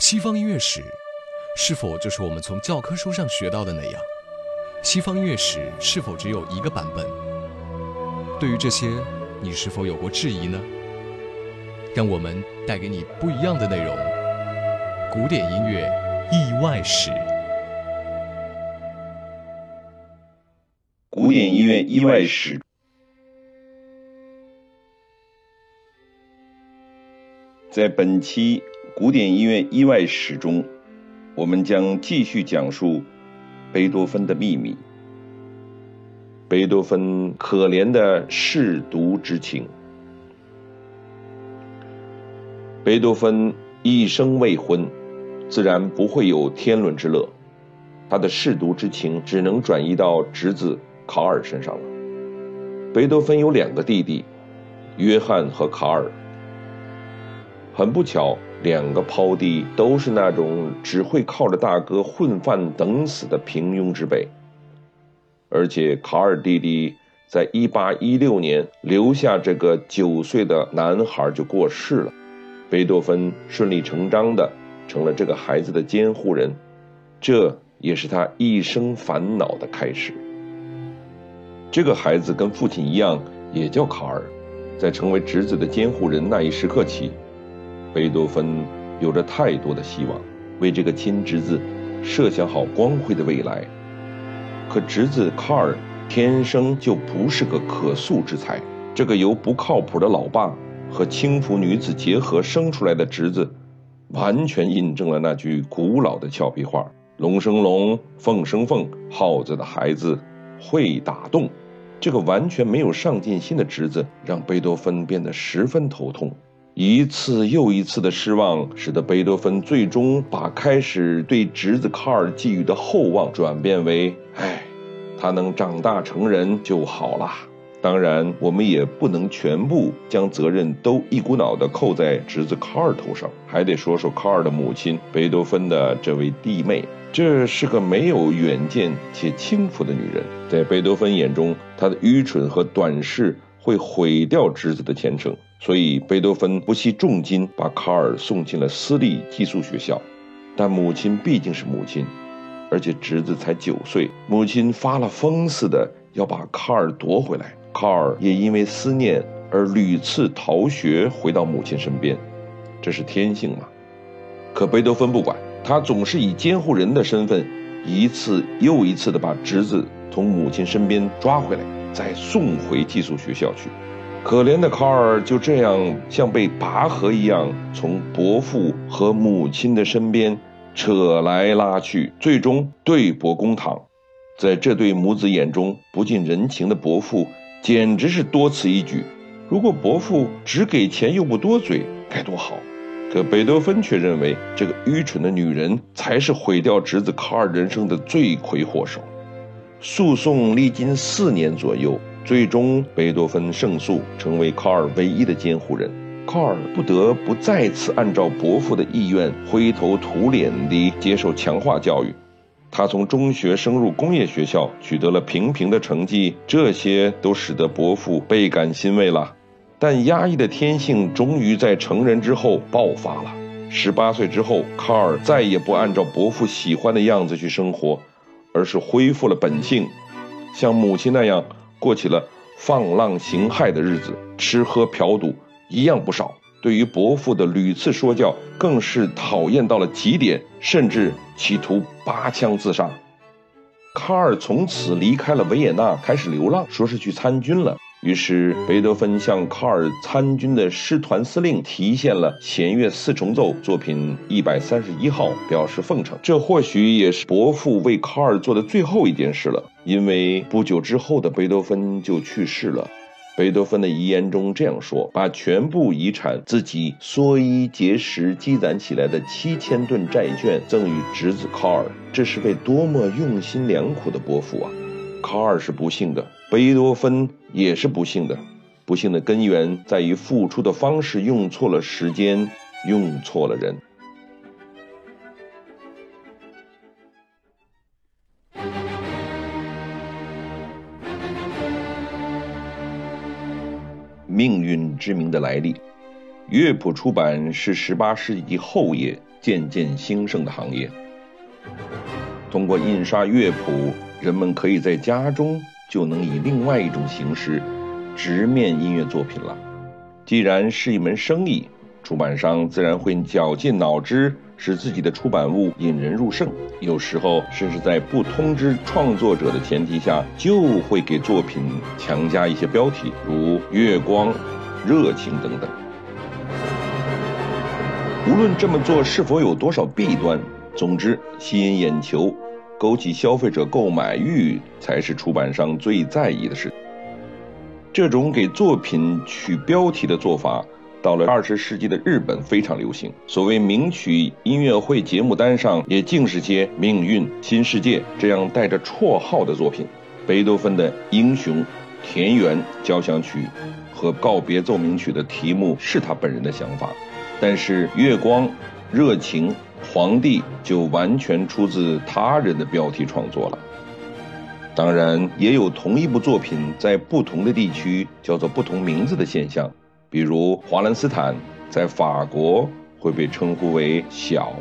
西方音乐史是否就是我们从教科书上学到的那样？西方音乐史是否只有一个版本？对于这些，你是否有过质疑呢？让我们带给你不一样的内容。古典音乐意外史。古典音乐意外史。在本期古典音乐意外史中，我们将继续讲述贝多芬的秘密。贝多芬可怜的舐犊之情。贝多芬一生未婚，自然不会有天伦之乐，他的舐犊之情只能转移到侄子卡尔身上了。贝多芬有两个弟弟，约翰和卡尔。很不巧，两个胞弟都是那种只会靠着大哥混饭等死的平庸之辈。而且卡尔弟弟在一八一六年留下这个九岁的男孩就过世了，贝多芬顺理成章的成了这个孩子的监护人，这也是他一生烦恼的开始。这个孩子跟父亲一样，也叫卡尔，在成为侄子的监护人那一时刻起，贝多芬有着太多的希望，为这个亲侄子设想好光辉的未来。可侄子卡尔天生就不是个可塑之才，这个由不靠谱的老爸和轻浮女子结合生出来的侄子，完全印证了那句古老的俏皮话：“龙生龙，凤生凤，耗子的孩子会打洞。”这个完全没有上进心的侄子，让贝多芬变得十分头痛。一次又一次的失望，使得贝多芬最终把开始对侄子卡尔寄予的厚望转变为：唉，他能长大成人就好了。当然，我们也不能全部将责任都一股脑的扣在侄子卡尔头上，还得说说卡尔的母亲贝多芬的这位弟妹。这是个没有远见且轻浮的女人，在贝多芬眼中，她的愚蠢和短视会毁掉侄子的前程。所以，贝多芬不惜重金把卡尔送进了私立寄宿学校，但母亲毕竟是母亲，而且侄子才九岁，母亲发了疯似的要把卡尔夺回来。卡尔也因为思念而屡次逃学回到母亲身边，这是天性嘛？可贝多芬不管，他总是以监护人的身份，一次又一次的把侄子从母亲身边抓回来，再送回寄宿学校去。可怜的卡尔就这样像被拔河一样，从伯父和母亲的身边扯来拉去，最终对簿公堂。在这对母子眼中，不近人情的伯父简直是多此一举。如果伯父只给钱又不多嘴，该多好！可贝多芬却认为，这个愚蠢的女人才是毁掉侄子卡尔人生的罪魁祸首。诉讼历经四年左右。最终，贝多芬胜诉，成为卡尔唯一的监护人。卡尔不得不再次按照伯父的意愿，灰头土脸地接受强化教育。他从中学升入工业学校，取得了平平的成绩，这些都使得伯父倍感欣慰了。但压抑的天性终于在成人之后爆发了。十八岁之后，卡尔再也不按照伯父喜欢的样子去生活，而是恢复了本性，像母亲那样。过起了放浪形骸的日子，吃喝嫖赌一样不少。对于伯父的屡次说教，更是讨厌到了极点，甚至企图拔枪自杀。卡尔从此离开了维也纳，开始流浪，说是去参军了。于是，贝多芬向卡尔参军的师团司令提献了弦乐四重奏作品一百三十一号，表示奉承。这或许也是伯父为卡尔做的最后一件事了，因为不久之后的贝多芬就去世了。贝多芬的遗言中这样说：“把全部遗产，自己缩衣节食积攒起来的七千吨债券赠与侄子卡尔，这是位多么用心良苦的伯父啊！”卡尔是不幸的，贝多芬也是不幸的。不幸的根源在于付出的方式用错了时间，用错了人。命运之名的来历，乐谱出版是十八世纪后叶渐渐兴盛的行业。通过印刷乐谱，人们可以在家中就能以另外一种形式直面音乐作品了。既然是一门生意，出版商自然会绞尽脑汁，使自己的出版物引人入胜。有时候，甚至在不通知创作者的前提下，就会给作品强加一些标题，如“月光”“热情”等等。无论这么做是否有多少弊端，总之吸引眼球、勾起消费者购买欲，才是出版商最在意的事。这种给作品取标题的做法，到了二十世纪的日本非常流行。所谓名曲音乐会节目单上，也尽是些《命运》《新世界》这样带着绰号的作品。贝多芬的《英雄》《田园交响曲》和《告别奏鸣曲》的题目是他本人的想法。但是月光、热情、皇帝就完全出自他人的标题创作了。当然，也有同一部作品在不同的地区叫做不同名字的现象，比如华兰斯坦在法国会被称呼为小，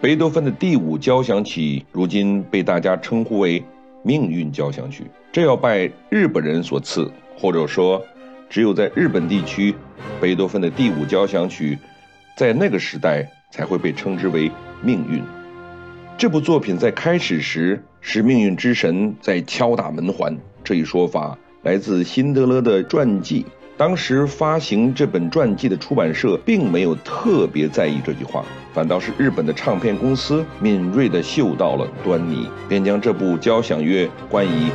贝多芬的第五交响曲如今被大家称呼为命运交响曲，这要拜日本人所赐，或者说。只有在日本地区，贝多芬的第五交响曲，在那个时代才会被称之为命运。这部作品在开始时是命运之神在敲打门环，这一说法来自辛德勒的传记。当时发行这本传记的出版社并没有特别在意这句话，反倒是日本的唱片公司敏锐地嗅到了端倪，便将这部交响乐冠以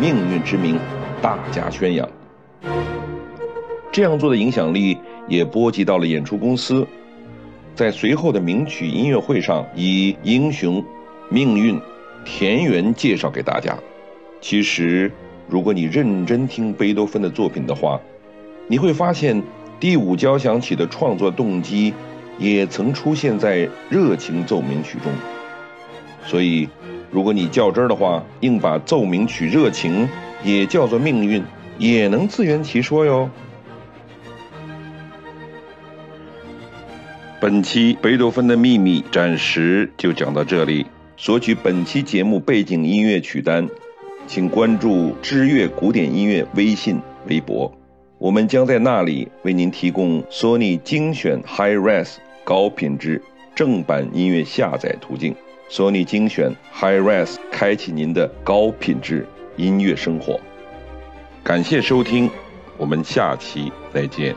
命运之名，大加宣扬。这样做的影响力也波及到了演出公司，在随后的名曲音乐会上，以英雄、命运、田园介绍给大家。其实，如果你认真听贝多芬的作品的话，你会发现第五交响曲的创作动机也曾出现在热情奏鸣曲中。所以，如果你较真儿的话，硬把奏鸣曲热情也叫做命运，也能自圆其说哟。本期贝多芬的秘密暂时就讲到这里。索取本期节目背景音乐曲单，请关注“知乐古典音乐”微信、微博，我们将在那里为您提供索尼精选 Hi-Res 高品质正版音乐下载途径。索尼精选 Hi-Res 开启您的高品质音乐生活。感谢收听，我们下期再见。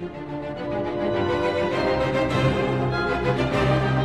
Thank you.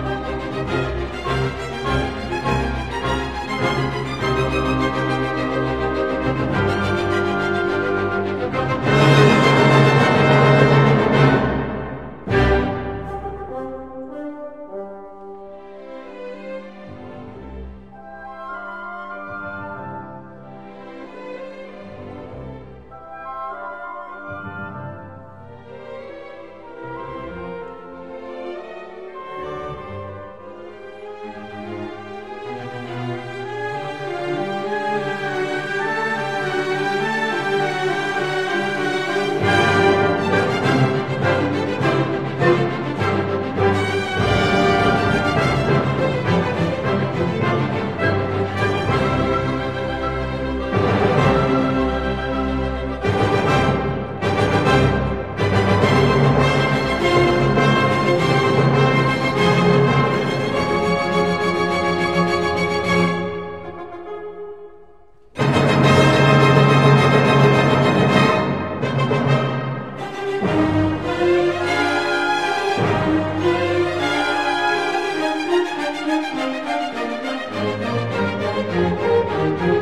Thank you.